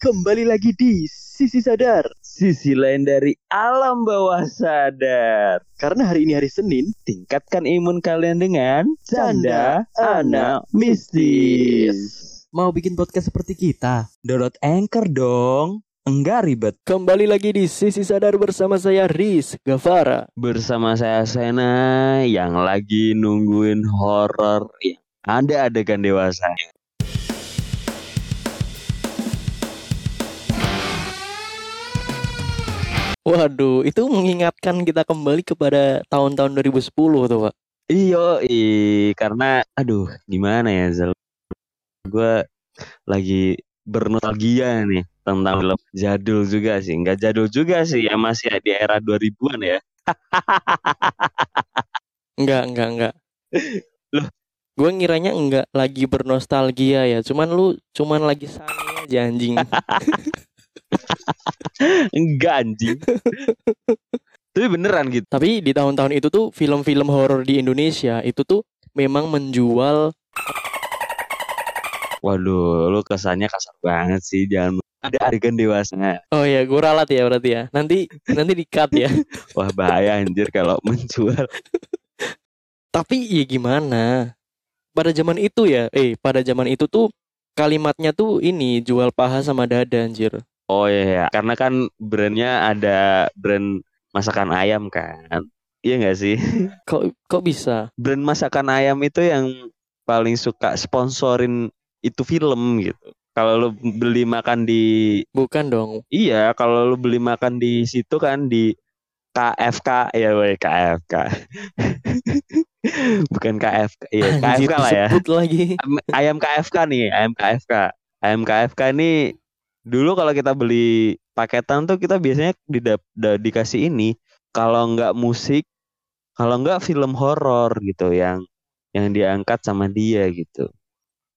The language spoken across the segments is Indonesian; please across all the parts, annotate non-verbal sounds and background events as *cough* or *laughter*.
Kembali lagi di Sisi Sadar. Sisi lain dari alam bawah sadar. Karena hari ini hari Senin, Tingkatkan imun kalian dengan Canda Anak Mistis. Mau bikin podcast seperti kita? Download Anchor dong. Enggak ribet. Kembali lagi di Sisi Sadar bersama saya Riz Gavara. Bersama saya Sena yang lagi nungguin horor yang ada adegan dewasa. Waduh, itu mengingatkan kita kembali kepada tahun-tahun 2010 tuh, Pak. Iyo, i karena aduh gimana ya Zal. Gue lagi bernostalgia nih tentang film jadul juga sih. Enggak jadul juga sih, ya masih di era 2000-an ya. Enggak, enggak, enggak. *laughs* Loh? Gue ngiranya enggak lagi bernostalgia ya. Cuman lu cuman lagi sange aja anjing. *laughs* *laughs* Enggak anjing. Tapi beneran gitu. Tapi di tahun-tahun itu tuh film-film horor di Indonesia itu tuh memang menjual Waduh, lu kesannya kasar banget sih. Jangan ada adegan dewasanya. Oh ya, gue ralat ya berarti ya. Nanti nanti di cut ya. *laughs* Wah bahaya anjir kalau menjual. Tapi ya gimana? Pada zaman itu ya, eh pada zaman itu tuh kalimatnya tuh ini jual paha sama dada anjir. Oh iya, iya. karena kan brandnya ada brand masakan ayam kan. Iya nggak sih? *laughs* Kok kok bisa? Brand masakan ayam itu yang paling suka sponsorin itu film gitu. Kalau lu beli makan di Bukan dong. iya, kalau lu beli makan di situ kan di KFK ya weh KFK. Bukan KFK, iya Anjir, KFK lah ya. lagi. Am- ayam KFK nih, ayam KFK. Ayam KFK ini dulu kalau kita beli paketan tuh kita biasanya didap- da- dikasih ini kalau nggak musik, kalau nggak film horor gitu yang yang diangkat sama dia gitu.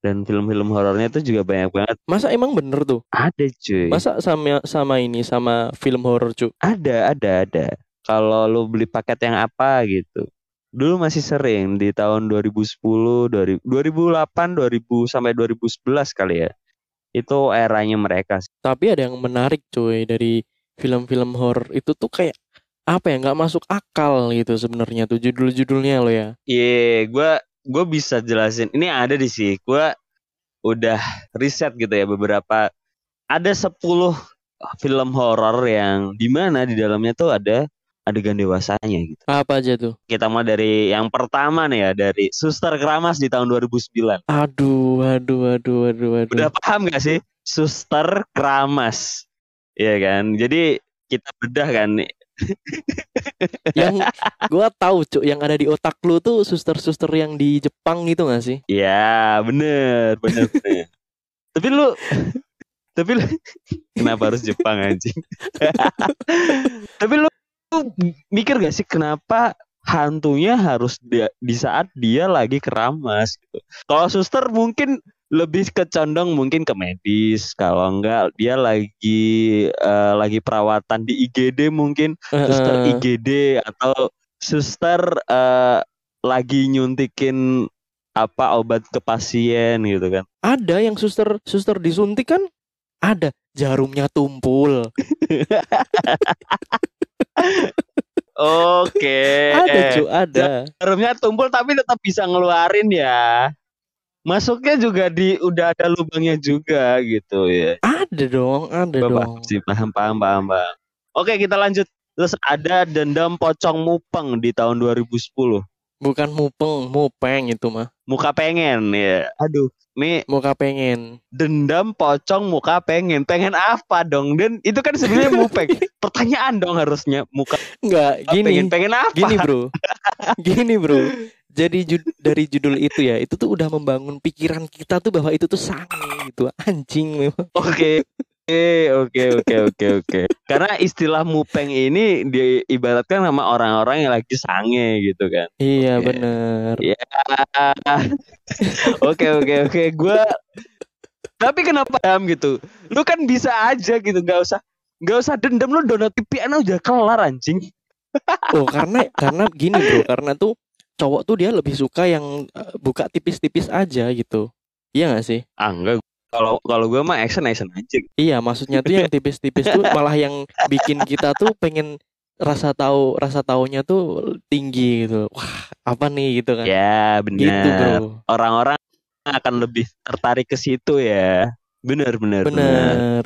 Dan film-film horornya tuh juga banyak banget. Masa emang bener tuh? Ada cuy. Masa sama sama ini sama film horor cu? Ada, ada, ada. Kalau lu beli paket yang apa gitu. Dulu masih sering di tahun 2010, 2000 2008, 2000 sampai 2011 kali ya. Itu eranya mereka sih. Tapi ada yang menarik cuy dari film-film horor itu tuh kayak apa ya nggak masuk akal gitu sebenarnya tuh judul-judulnya lo ya. Iya, gua gua bisa jelasin. Ini ada di sih. Gua udah riset gitu ya beberapa ada 10 film horor yang di mana di dalamnya tuh ada adegan dewasanya gitu. Apa aja tuh? Kita mau dari yang pertama nih ya dari Suster Keramas di tahun 2009. Aduh, aduh, aduh, aduh, aduh. Udah paham gak sih? Suster Keramas. Iya kan? Jadi kita bedah kan nih. *laughs* yang gua tahu cuk yang ada di otak lu tuh suster-suster yang di Jepang gitu gak sih? Ya bener, bener, bener. *laughs* tapi lu, *laughs* tapi lu, kenapa harus Jepang anjing? tapi lu mikir gak sih kenapa hantunya harus dia, di saat dia lagi keramas gitu. Kalau suster mungkin lebih kecondong mungkin ke medis kalau enggak dia lagi eh, lagi perawatan di IGD mungkin suster Heeh. IGD atau suster eh, lagi nyuntikin apa obat ke pasien gitu kan. Ada yang suster suster disuntik kan? Ada jarumnya tumpul. *laughs* Oke. Ada cu, ada. Jarumnya tumpul tapi tetap bisa ngeluarin ya. Masuknya juga di udah ada lubangnya juga gitu ya. Ada dong, ada Gua dong. paham sih, paham, paham, paham, paham. Oke, kita lanjut. Terus ada dendam pocong mupeng di tahun 2010. Bukan mupeng, mupeng itu mah. Muka pengen ya. Aduh, nih Muka pengen. dendam pocong muka pengen pengen apa dong dan itu kan sebenarnya *laughs* mupeng pertanyaan dong harusnya muka Enggak, pengen gini. pengen apa Gini, Bro. *laughs* Gini, Bro. Jadi jud- dari judul itu ya, itu tuh udah membangun pikiran kita tuh bahwa itu tuh sange gitu. Anjing memang. oke oke oke oke oke karena istilah mupeng ini diibaratkan sama orang-orang yang lagi sange gitu kan Iya, Oke. bener. ya *laughs* oke oke oke gua tapi kenapa dam gitu lu kan bisa aja gitu nggak usah nggak usah dendam lu download VPN udah kelar anjing Oh, karena karena gini, Bro. Karena tuh cowok tuh dia lebih suka yang eh, buka tipis-tipis aja gitu. Iya gak sih? ah enggak Kalau kalau gue mah action action aja. Iya, maksudnya tuh yang tipis-tipis tuh *laughs* malah yang bikin kita tuh pengen rasa tahu rasa taunya tuh tinggi gitu. Wah, apa nih gitu kan. Ya Gitu, benar. Bro. Orang-orang akan lebih tertarik ke situ ya. Benar benar benar. Bener.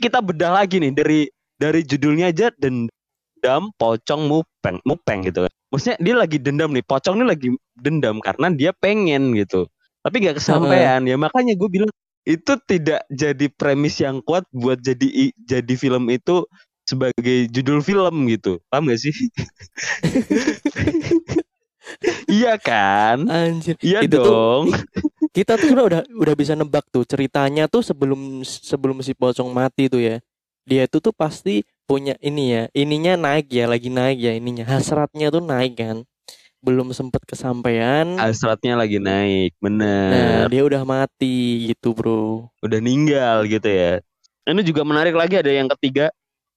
Kita bedah lagi nih dari dari judulnya aja dendam pocong mupeng mupeng gitu kan. Maksudnya dia lagi dendam nih, pocong nih lagi dendam karena dia pengen gitu. Tapi gak kesampaian ya makanya gue bilang itu tidak jadi premis yang kuat buat jadi i- jadi film itu sebagai judul film gitu. Paham gak sih? *laughs* iya kan? Anjir. Iya Itu tuh dong. kita tuh sebenarnya udah udah bisa nebak tuh ceritanya tuh sebelum sebelum si pocong mati tuh ya dia itu tuh pasti punya ini ya ininya naik ya lagi naik ya ininya hasratnya tuh naik kan belum sempet kesampaian Hasratnya lagi naik, nah bener. dia udah mati gitu bro Udah ninggal gitu ya. Ini juga menarik lagi ada yang ketiga.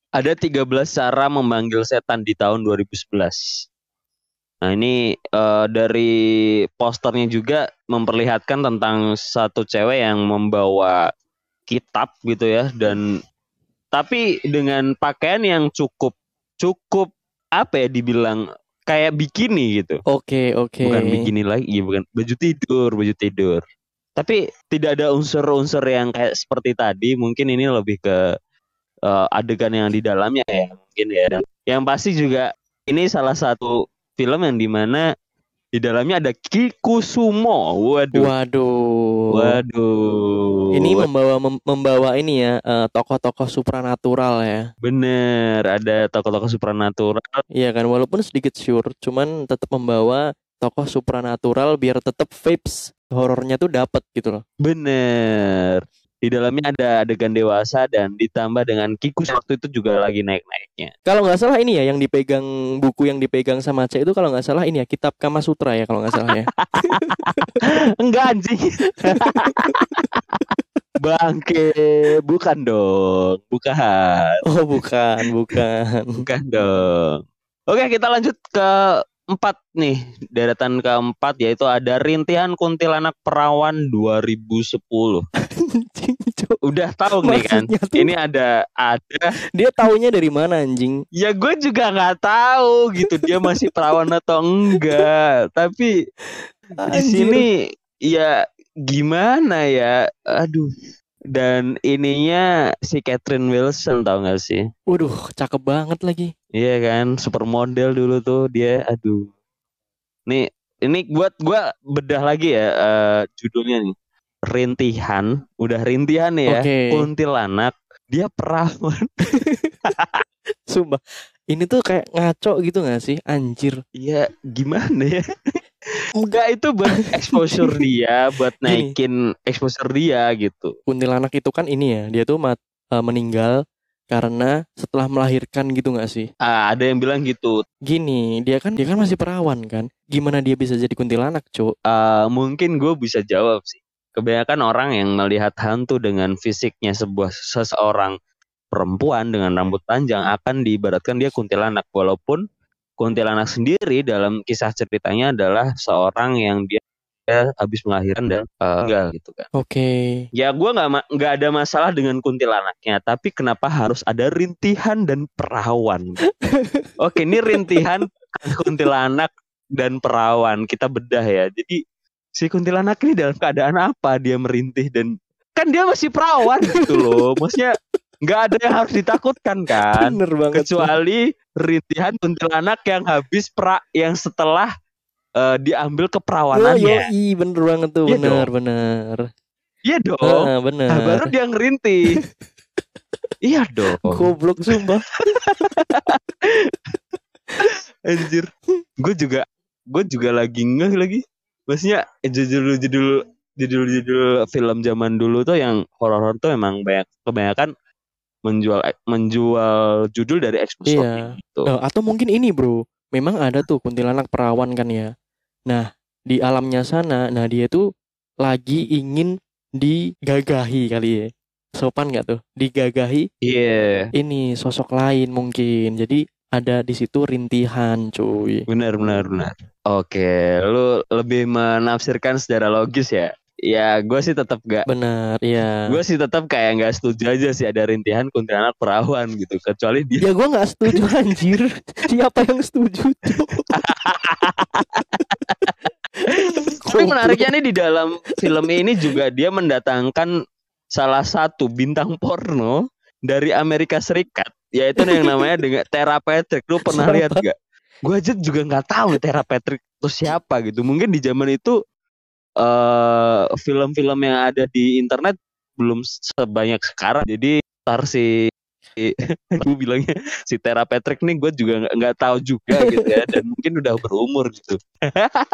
Ada 13 cara memanggil setan di tahun 2011. Nah ini eh, dari posternya juga memperlihatkan tentang satu cewek yang membawa kitab gitu ya dan tapi dengan pakaian yang cukup cukup apa ya dibilang kayak bikini gitu. oke oke. Bukan bikini lagi iya, bukan. Baju tidur baju tidur. Tapi tidak ada unsur-unsur yang kayak seperti tadi mungkin ini lebih ke eh, adegan yang di dalamnya ya mungkin ya. Dan yang pasti juga ini salah satu film yang di mana di dalamnya ada Kikusumo. Waduh. Waduh. Waduh. Ini membawa mem- membawa ini ya eh, tokoh-tokoh supranatural ya. Bener ada tokoh-tokoh supranatural. Iya kan walaupun sedikit sure cuman tetap membawa tokoh supranatural biar tetap vibes horornya tuh dapat gitu loh. bener di dalamnya ada adegan dewasa dan ditambah dengan Kikus waktu itu juga lagi naik-naiknya Kalau nggak salah ini ya yang dipegang buku yang dipegang sama Cek itu kalau nggak salah ini ya kitab Kama Sutra ya kalau nggak salah ya. *laughs* Enggak anjing. *laughs* Bangke, bukan dong, bukan, Oh bukan bukan. bukan dong. Oke, kita lanjut ke empat nih deretan keempat yaitu ada rintihan kuntilanak perawan 2010 Anjing, Cok. udah tahu nih kan tuh ini ada ada dia taunya dari mana anjing? ya gue juga nggak tahu gitu dia masih perawan atau enggak tapi di Anjir. sini ya gimana ya aduh dan ininya si Catherine Wilson tau gak sih Waduh, cakep banget lagi. Iya kan supermodel dulu tuh dia aduh nih ini buat gua bedah lagi ya eh, judulnya nih rintihan udah rintihan ya Oke. kuntilanak dia perawan *laughs* Sumpah. Ini tuh kayak ngaco gitu gak sih? Anjir. Iya, gimana ya? *laughs* Enggak itu buat exposure dia, buat Gini. naikin exposure dia gitu. Kuntilanak itu kan ini ya, dia tuh mat, eh, meninggal karena setelah melahirkan gitu gak sih? Ah, ada yang bilang gitu. Gini, dia kan dia kan masih perawan kan. Gimana dia bisa jadi kuntilanak, Cuk? Ah, mungkin gue bisa jawab sih. Kebanyakan orang yang melihat hantu dengan fisiknya sebuah seseorang perempuan dengan rambut panjang akan diibaratkan dia kuntilanak walaupun kuntilanak sendiri dalam kisah ceritanya adalah seorang yang dia, dia habis melahirkan dan eh, meninggal gitu kan. Oke. Ya gue nggak nggak ada masalah dengan kuntilanaknya, tapi kenapa harus ada rintihan dan perawan? *laughs* Oke, ini rintihan kuntilanak dan perawan kita bedah ya. Jadi si kuntilanak ini dalam keadaan apa dia merintih dan kan dia masih perawan gitu loh. Maksudnya nggak ada yang harus ditakutkan kan? Bener banget. Kecuali rintihan kuntilanak yang habis pra yang setelah eh, diambil Oh, keperawanannya. yoi, bener banget tuh, Iya bener, dong. bener. Iya dong. Ah, bener. Nah, baru dia ngerintih. *laughs* iya dong. Goblok sumpah. *laughs* Anjir. Gue juga gue juga lagi ngeh lagi. Maksudnya eh, judul-judul judul-judul film zaman dulu tuh yang horor-horor tuh emang banyak kebanyakan menjual menjual judul dari exposure Iya. gitu. Nah, atau mungkin ini, Bro. Memang ada tuh kuntilanak perawan kan ya. Nah, di alamnya sana, nah dia tuh lagi ingin digagahi kali ya. Sopan nggak tuh? Digagahi Iya, ini sosok lain mungkin. Jadi ada di situ rintihan, cuy. benar benar benar. Oke, lu lebih menafsirkan secara logis ya. Ya gue sih tetap gak Benar, iya. gue sih tetap kayak nggak setuju aja sih ada rintihan kuntilanak perawan gitu kecuali dia Ya gua nggak setuju *laughs* anjir. Siapa yang setuju? Tapi menariknya nih di dalam film ini juga dia mendatangkan salah satu bintang porno dari Amerika Serikat yaitu yang namanya *laughs* dengan Tera Patrick lu pernah lihat gak gue aja juga nggak tahu Tera Patrick itu siapa gitu mungkin di zaman itu eh film-film yang ada di internet belum sebanyak sekarang. Jadi ntar si gue *laughs* bilangnya si Tera Patrick nih gue juga nggak nggak tahu juga gitu ya. Dan mungkin udah berumur gitu.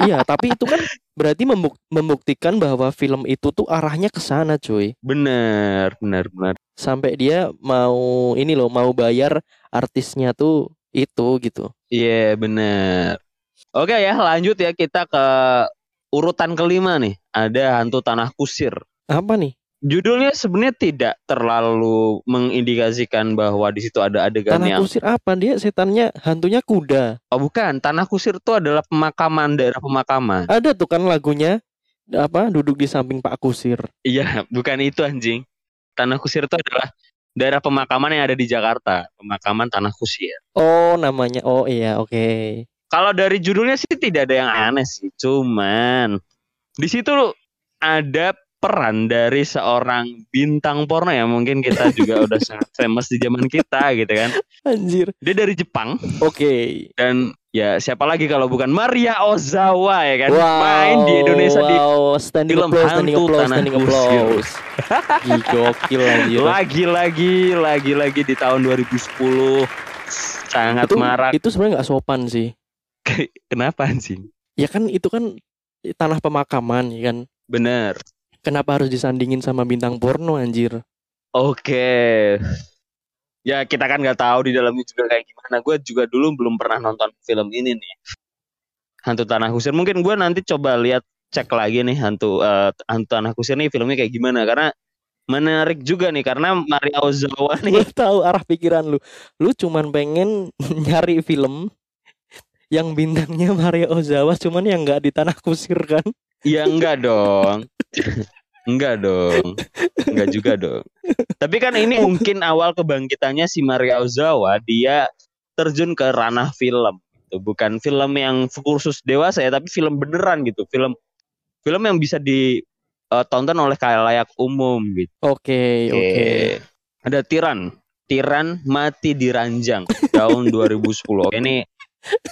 Iya, tapi itu kan berarti membuk- membuktikan bahwa film itu tuh arahnya ke sana, cuy. bener bener bener Sampai dia mau ini loh, mau bayar artisnya tuh itu gitu. iya bener oke ya lanjut ya kita ke urutan kelima nih ada hantu tanah kusir Apa nih? judulnya sebenarnya tidak terlalu mengindikasikan bahwa di situ ada adegan Tanah yang kusir apa? Dia setannya hantunya kuda. oh bukan tanah kusir itu adalah pemakaman daerah pemakaman Ada tuh kan lagunya apa? Duduk di samping Pak Kusir. iya bukan itu anjing tanah kusir itu adalah daerah pemakaman yang ada di Jakarta pemakaman tanah kusir Oh, namanya. Oh iya, oke. Kalau dari judulnya sih tidak ada yang aneh sih cuman di situ ada peran dari seorang bintang porno ya mungkin kita juga *laughs* udah sangat famous di zaman kita gitu kan Anjir. dia dari Jepang Oke. dan ya siapa lagi kalau bukan Maria Ozawa ya kan Wow. main di Indonesia di wow. standing film applause, standing Hantu applause, standing applause. Gokil anjir. lagi-lagi lagi-lagi di tahun 2010 sangat itu marak itu sebenarnya nggak sopan sih. Kenapa anjing Ya kan itu kan tanah pemakaman ya kan. bener Kenapa harus disandingin sama bintang porno anjir? Oke. Ya kita kan nggak tahu di dalamnya juga kayak gimana. Gue juga dulu belum pernah nonton film ini nih. Hantu Tanah Kusir. Mungkin gue nanti coba lihat cek lagi nih hantu eh, hantu Tanah Kusir nih filmnya kayak gimana karena menarik juga nih karena Maria Ozawa nih. tahu arah pikiran lu. Lu cuman pengen *laughs* nyari film yang bintangnya Maria Ozawa cuman yang nggak di tanah kusir kan? Ya enggak dong. enggak dong. Enggak juga dong. Tapi kan ini mungkin awal kebangkitannya si Maria Ozawa dia terjun ke ranah film gitu. Bukan film yang khusus dewasa ya, tapi film beneran gitu. Film film yang bisa ditonton oleh kalayak umum gitu. Oke, oke. Ada Tiran. Tiran mati di ranjang tahun 2010. Oke, Ini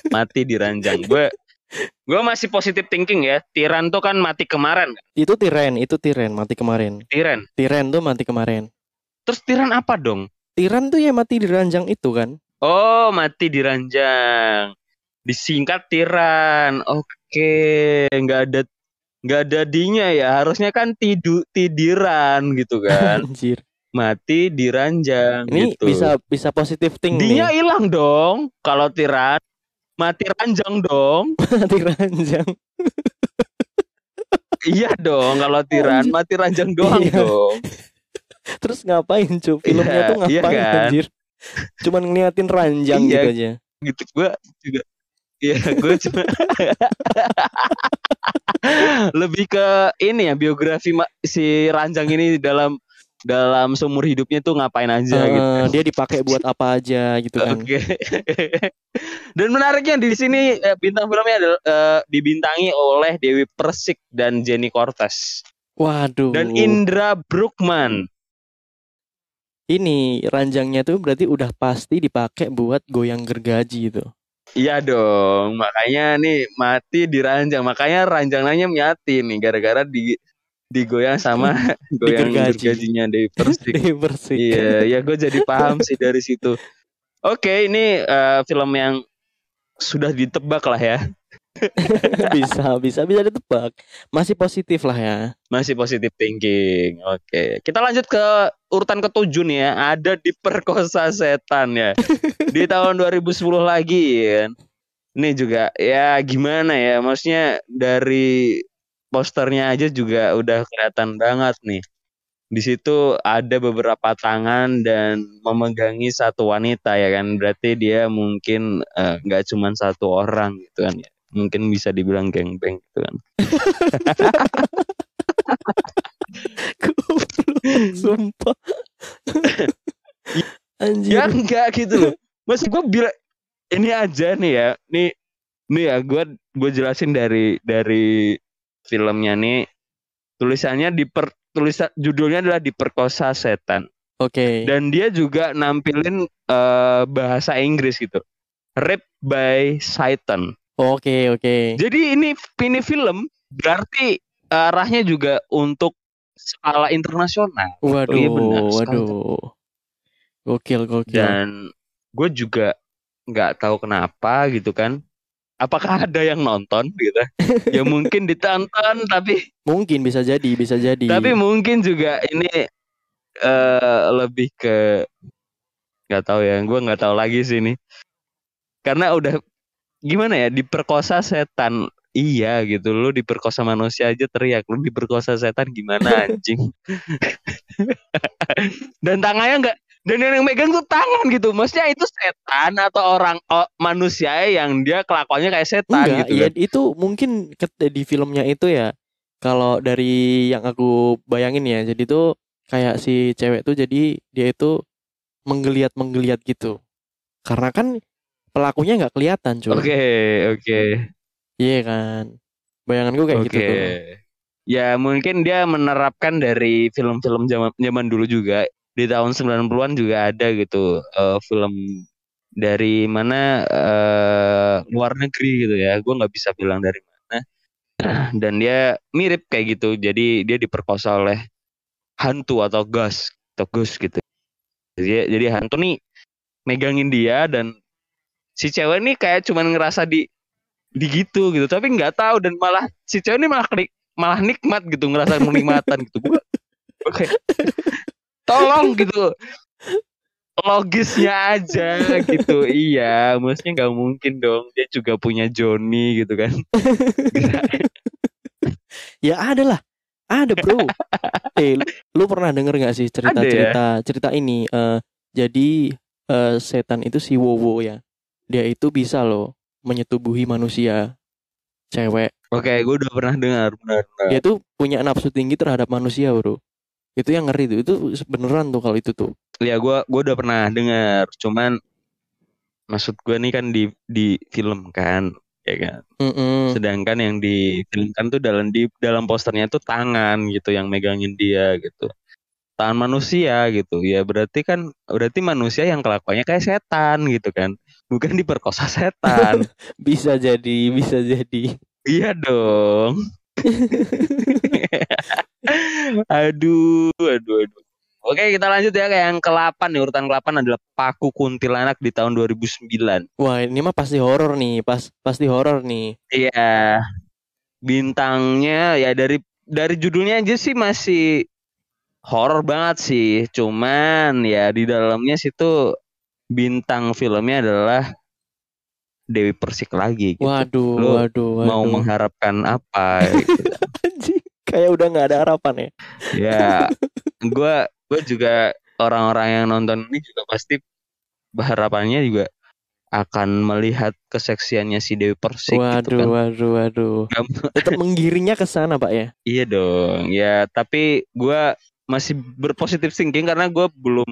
mati di ranjang. Gue gue masih positive thinking ya. Tiran tuh kan mati kemarin. Itu Tiren, itu Tiren mati kemarin. Tiran. Tiren tuh mati kemarin. Terus Tiran apa dong? Tiran tuh ya mati di ranjang itu kan? Oh, mati di ranjang. Disingkat Tiran. Oke, nggak ada nggak ada dinya ya. Harusnya kan tidu tidiran gitu kan. *laughs* Anjir. mati di ranjang Ini gitu. bisa bisa positif thing Dinya hilang dong kalau Tiran. Mati ranjang dong. *laughs* Mati ranjang. iya dong kalau Tiran mati ranjang doang Iya. dong. *laughs* Terus ngapain cuy? Filmnya Iya, tuh iya ngapain kan? anjir? Cuman ngeliatin ranjang Iya. gitu aja. Gitu gua juga Iya, gue cuma *laughs* lebih ke ini ya biografi si Ranjang ini dalam dalam seumur hidupnya tuh ngapain aja Eh, gitu. dia dipakai buat apa aja gitu kan. Oke. *laughs* dan menariknya di sini eh, bintang filmnya adalah eh, dibintangi oleh Dewi Persik dan Jenny Cortez Waduh. dan Indra Bruckman. ini ranjangnya tuh berarti udah pasti dipakai buat goyang gergaji itu. Iya dong, makanya nih mati di ranjang. Makanya ranjangannya nyati nih gara-gara di digoyang sama *laughs* goyang Digergaji. gergajinya *laughs* Dewi Persik. Bersih. Iya, ya gue jadi *laughs* paham sih dari situ. Oke, ini eh, film yang sudah ditebak lah ya. bisa, bisa, bisa ditebak. Masih positif lah ya. Masih positif thinking. Oke, kita lanjut ke urutan ketujuh nih ya. Ada diperkosa setan ya. Di tahun 2010 lagi kan. Ini juga ya gimana ya? Maksudnya dari posternya aja juga udah kelihatan banget nih. Di situ ada beberapa tangan dan memegangi satu wanita ya kan. Berarti dia mungkin eh, nggak cuman satu orang gitu kan ya. Mungkin bisa dibilang gengbeng gitu kan. Sumpah. Anjir. ya enggak gitu loh maksud gue bilang ini aja nih ya nih nih ya gue gue jelasin dari dari filmnya nih tulisannya diper tulisan judulnya adalah diperkosa setan Oke. dan dia juga nampilin eh, bahasa Inggris gitu Rape by Satan Oke, oke. jadi ini ini film berarti arahnya juga untuk skala internasional Waduh, iya benar, waduh. Gokil, gokil. dan gue juga nggak tahu kenapa gitu kan apakah ada yang nonton gitu? Ya mungkin ditonton tapi Mungkin bisa jadi, bisa jadi. tapi mungkin juga ini eh lebih ke nggak tahu ya gue nggak tahu lagi sih ini. Karena udah gimana ya diperkosa setan. Iya gitu lu diperkosa manusia aja teriak lu diperkosa setan gimana anjing? *laughs* Dan tangannya nggak dan yang megang tuh tangan gitu maksudnya itu setan atau orang oh, manusia yang dia kelakuannya kayak setan Enggak, gitu ya kan. itu mungkin di filmnya itu ya. Kalau dari yang aku bayangin ya, jadi tuh kayak si cewek tuh jadi dia itu menggeliat-menggeliat gitu. Karena kan pelakunya nggak kelihatan, cuy. oke oke Iya kan. Bayanganku kayak gitu Oke. tuh. Ya mungkin dia menerapkan dari film-film zaman zaman dulu juga di tahun 90-an juga ada gitu eh, film dari mana eh, luar negeri gitu ya. Gue nggak bisa bilang dari mana. *clears throat* Dan dia mirip kayak gitu. Jadi dia diperkosa oleh hantu atau ghost atau ghost gitu. Jadi jadi hantu nih megangin dia dan si cewek nih kayak cuman ngerasa di di gitu gitu tapi nggak tahu dan malah si cewek ini malah klik- malah nikmat gitu ngerasa *laughs* menikmatan gitu gue oke tolong gitu logisnya aja gitu iya maksudnya nggak mungkin dong dia juga punya Joni gitu kan *laughs* Ya ada lah. Ada, Bro. eh, lu, pernah denger gak sih Ada ya? cerita-cerita cerita ini eh jadi eh, setan itu si Wowo ya. Dia itu bisa loh menyetubuhi manusia cewek. oke gue udah pernah dengar benar benar. Dia tuh punya nafsu tinggi terhadap manusia, Bro. Itu yang ngeri tuh. Itu beneran tuh kalau itu tuh. ya gue gue udah pernah dengar cuman maksud gue nih kan di di film kan ya kan Mm-mm. Sedangkan yang difilmkan tuh dalam di dalam posternya tuh tangan gitu yang megangin dia gitu. Tangan manusia gitu. Ya berarti kan berarti manusia yang kelakuannya kayak setan gitu kan. Bukan diperkosa setan. *laughs* Bisa jadi, bisa jadi. iya dong. *laughs* aduh, aduh, aduh. Oke, kita lanjut ya ke yang ke-8 nih. Urutan ke-8 adalah Paku Kuntilanak di tahun 2009. Wah, ini mah pasti horor nih, pas pasti horor nih. Iya. Bintangnya ya dari dari judulnya aja sih masih horor banget sih. Cuman ya di dalamnya situ bintang filmnya adalah Dewi Persik lagi gitu. Waduh, Lu waduh, waduh. Mau mengharapkan apa gitu. *laughs* Kayak udah nggak ada harapan ya. ya, gua gua juga orang-orang yang nonton ini juga pasti harapannya juga akan melihat keseksiannya si Dewi Persik waduh, gitu kan. waduh, waduh. Tetap menggiringnya ke sana, Pak ya. Iya dong, ya tapi gua masih berpositif thinking karena gua belum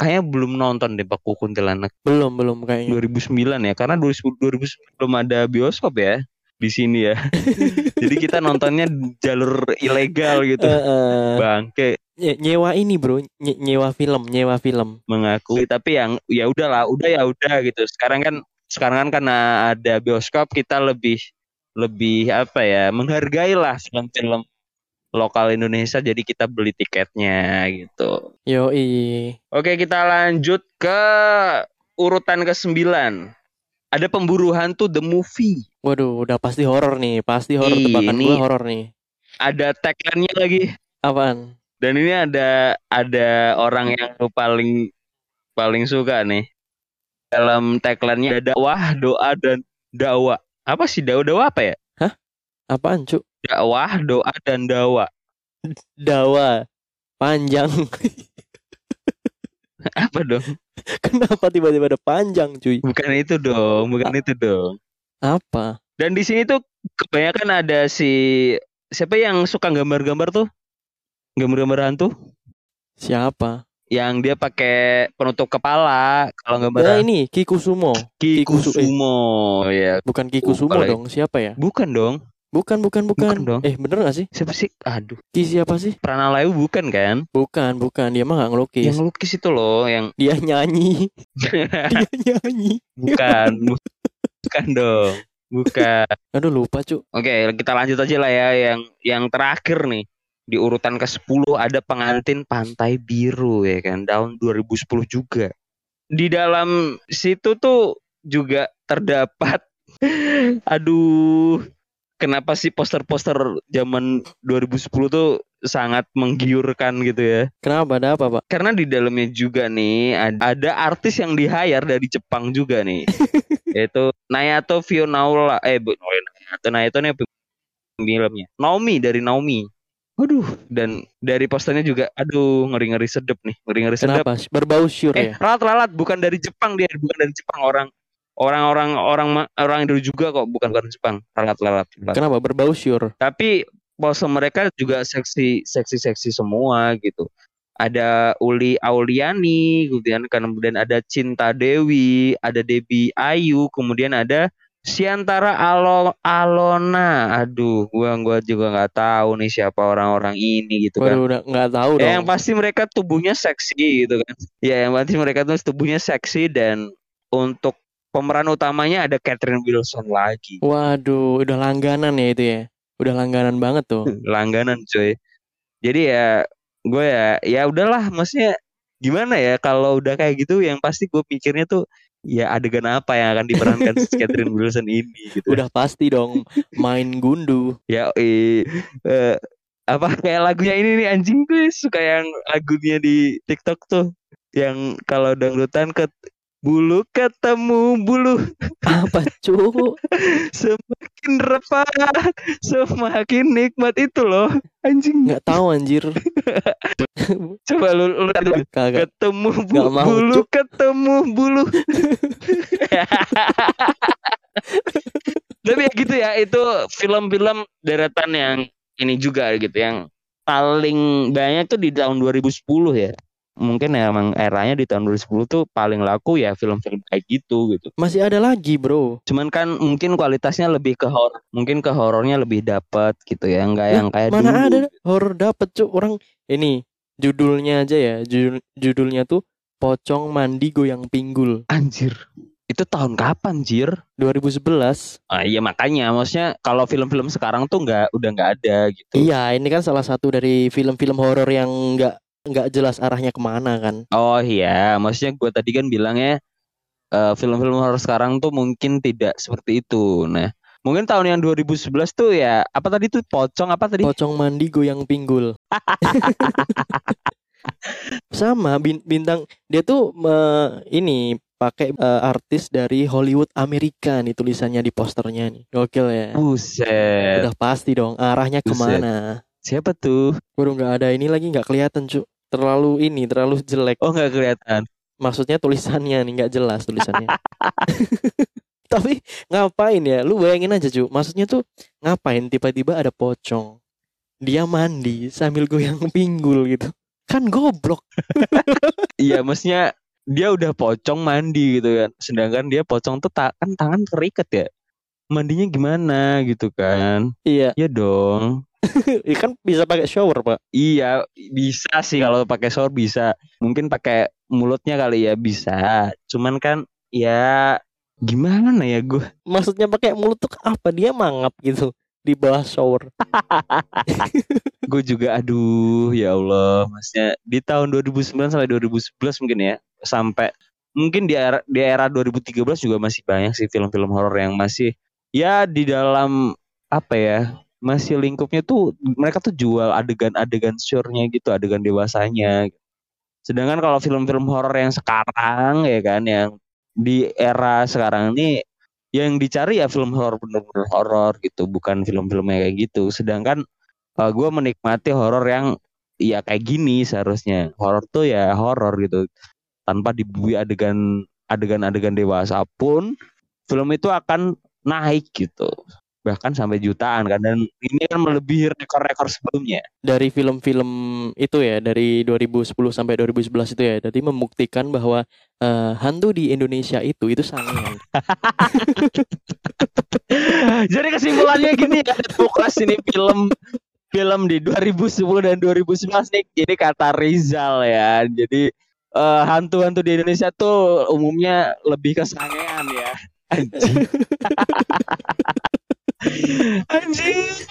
kayaknya belum nonton deh Paku Kuntilanak Belum, belum kayaknya. 2009 ya karena 2000 2009 belum ada bioskop ya di sini ya. *laughs* Jadi kita nontonnya jalur ilegal gitu. Heeh. Bangke Nye- nyewa ini, Bro. Nye- nyewa film, nyewa film. mengakui tapi yang ya udahlah, udah ya udah gitu. Sekarang kan sekarang kan karena ada bioskop kita lebih lebih apa ya menghargai lah film-film lokal Indonesia jadi kita beli tiketnya gitu. Yoi. Oke, kita lanjut ke urutan ke-9. Ada pemburu hantu The Movie. Waduh, udah pasti horor nih, pasti horor tebakan gua horor nih. Ada tagline-nya lagi. Apaan? Dan ini ada ada orang yang paling paling suka nih. Dalam tagline-nya ada dakwah, doa dan dakwah. Apa sih dakwah dakwah apa ya? Apaan, Cuk? Dakwah, doa dan dakwah. Dawa. Panjang. *laughs* *laughs* Apa dong? Kenapa tiba-tiba ada panjang, cuy? Bukan itu dong, bukan itu dong. Apa? Dan di sini tuh kebanyakan ada si siapa yang suka gambar-gambar tuh? Gambar-gambar hantu? Siapa? Yang dia pakai penutup kepala kalau gambar Ya ini Kikusumo. Ki Kikusu- eh. Ya. Bukan Kikusumo lagi. dong. Siapa ya? Bukan dong. Bukan, bukan, bukan. Bukan dong. Eh, bener gak sih? Siapa sih? Aduh, Ki siapa sih? Pranalayu bukan kan? Bukan, bukan. Dia mah gak ngelukis. Yang lukis itu loh, yang *laughs* Dia nyanyi. *laughs* Dia nyanyi. bukan, bu- bukan dong, bukan. Aduh lupa cu. Oke, kita lanjut aja lah ya. Yang yang terakhir nih di urutan ke-10 ada pengantin Pantai Biru ya kan, tahun 2010 juga. Di dalam situ tuh juga terdapat *laughs* aduh, kenapa sih poster-poster zaman 2010 tuh sangat menggiurkan gitu ya? Kenapa ada apa pak? Karena di dalamnya juga nih ada, artis yang di hire dari Jepang juga nih. *laughs* Yaitu Nayato Fionaula eh bu, Nayato Nayato nih filmnya. Naomi dari Naomi. Waduh, dan dari posternya juga aduh ngeri-ngeri sedep nih, ngeri-ngeri sedep. Kenapa? Berbau syur Eh, ya? ralat-ralat bukan dari Jepang dia, bukan dari Jepang orang orang-orang orang orang Indo juga kok, bukan bukan Jepang. Ralat-ralat. Kenapa? Berbau syur. Tapi pose mereka juga seksi seksi seksi semua gitu. Ada Uli Auliani, kemudian kemudian ada Cinta Dewi, ada Debbie Ayu, kemudian ada Siantara Alo Alona. Aduh, gua gua juga nggak tahu nih siapa orang-orang ini gitu kan. Waduh udah nggak tahu Ya, dong. yang pasti mereka tubuhnya seksi gitu kan. Ya, yang pasti mereka tuh tubuhnya seksi dan untuk pemeran utamanya ada Catherine Wilson lagi. Waduh, udah langganan ya itu ya. Udah langganan banget tuh. langganan coy jadi ya gue ya ya udahlah maksudnya gimana ya kalau udah kayak gitu yang pasti gue pikirnya tuh ya adegan apa yang akan diperankan *laughs* Catherine Wilson ini gitu Udah pasti dong main gundu. *laughs* ya eh, eh, apa kayak lagunya ini nih anjing gue suka yang lagunya di TikTok tuh yang kalau dangdutan ke bulu ketemu bulu Apa cu? *laughs* semakin repat semakin nikmat itu loh anjing Nggak tahu anjir. *laughs* coba lu, lu. Kagak. ketemu bu- Nggak mau, bulu Cuk. ketemu bulu *laughs* tapi ya gitu ya itu film-film deretan yang ini juga gitu yang paling banyak tuh di tahun 2010 ya mungkin ya emang eranya di tahun 2010 tuh paling laku ya film-film kayak gitu gitu Masih ada lagi bro. cuman kan mungkin kualitasnya lebih ke horor mungkin ke horornya lebih dapat gitu ya nggak Lah, yang kayak Mana dulu ada horor dapet cu orang ini judulnya aja ya. Judul, judulnya tuh Pocong Mandi Goyang Pinggul anjir itu tahun kapan jir 2011. Ah, iya makanya maksudnya kalau film-film sekarang tuh nggak udah nggak ada gitu. Iya, ini kan salah satu dari film-film horor yang nggak nggak jelas arahnya ke mana kan. Oh iya, maksudnya gue tadi kan bilangnya eh, film-film horor sekarang tuh mungkin tidak seperti itu. Nah, mungkin tahun yang 2011 tuh ya apa tadi tuh pocong apa tadi? Pocong mandi goyang pinggul. *laughs* Sama bin- bintang dia tuh me- ini pakai eh, artis dari Hollywood Amerika nih tulisannya di posternya nih. Gokil ya. Buset. Udah pasti dong arahnya Buset. ke mana. Siapa tuh? Baru nggak ada ini lagi nggak kelihatan cu. Terlalu ini terlalu jelek. Oh nggak kelihatan. Maksudnya tulisannya nih nggak jelas tulisannya. *laughs* Tapi ngapain ya? Lu bayangin aja cu. Maksudnya tuh ngapain tiba-tiba ada pocong. Dia mandi sambil goyang pinggul gitu. Kan goblok. *laughs* Iya, maksudnya dia udah pocong mandi gitu kan. Sedangkan dia pocong tuh ta- kan tangan terikat ya. Mandinya gimana gitu kan? Iya, Ya dong. *laughs* ya kan bisa pakai shower, Pak. Iya, bisa sih kalau pakai shower bisa. Mungkin pakai mulutnya kali ya bisa. Cuman kan ya gimana ya gue? Maksudnya pakai mulut tuh apa? Dia mangap gitu di bawah shower. *laughs* Gue juga aduh ya Allah, maksudnya di tahun 2009 sampai 2011 mungkin ya. Sampai mungkin di era di era 2013 juga masih banyak sih film-film horor yang masih ya di dalam apa ya? Masih lingkupnya tuh mereka tuh jual adegan-adegan sure-nya gitu, adegan dewasanya. Sedangkan kalau film-film horor yang sekarang ya kan yang di era sekarang ini yang dicari ya film horor bener-bener horor gitu, bukan film-film kayak gitu. Sedangkan gue menikmati horor yang ya kayak gini seharusnya. Horor tuh ya horor gitu, tanpa dibui adegan adegan-adegan dewasa pun film itu akan naik gitu. Bahkan sampai jutaan kan dan ini kan melebihi rekor-rekor sebelumnya. dari film-film itu ya dari 2010 sampai 2011 itu ya jadi membuktikan bahwa eh, hantu di Indonesia itu itu sangat *laughs* Jadi kesimpulannya gini ya, Tuklas ini film film di 2010 dan 2011 nih ini kata Rizal ya. Jadi eh, hantu-hantu di Indonesia tuh umumnya lebih kesangean ya. *laughs* Anjing. Anjir.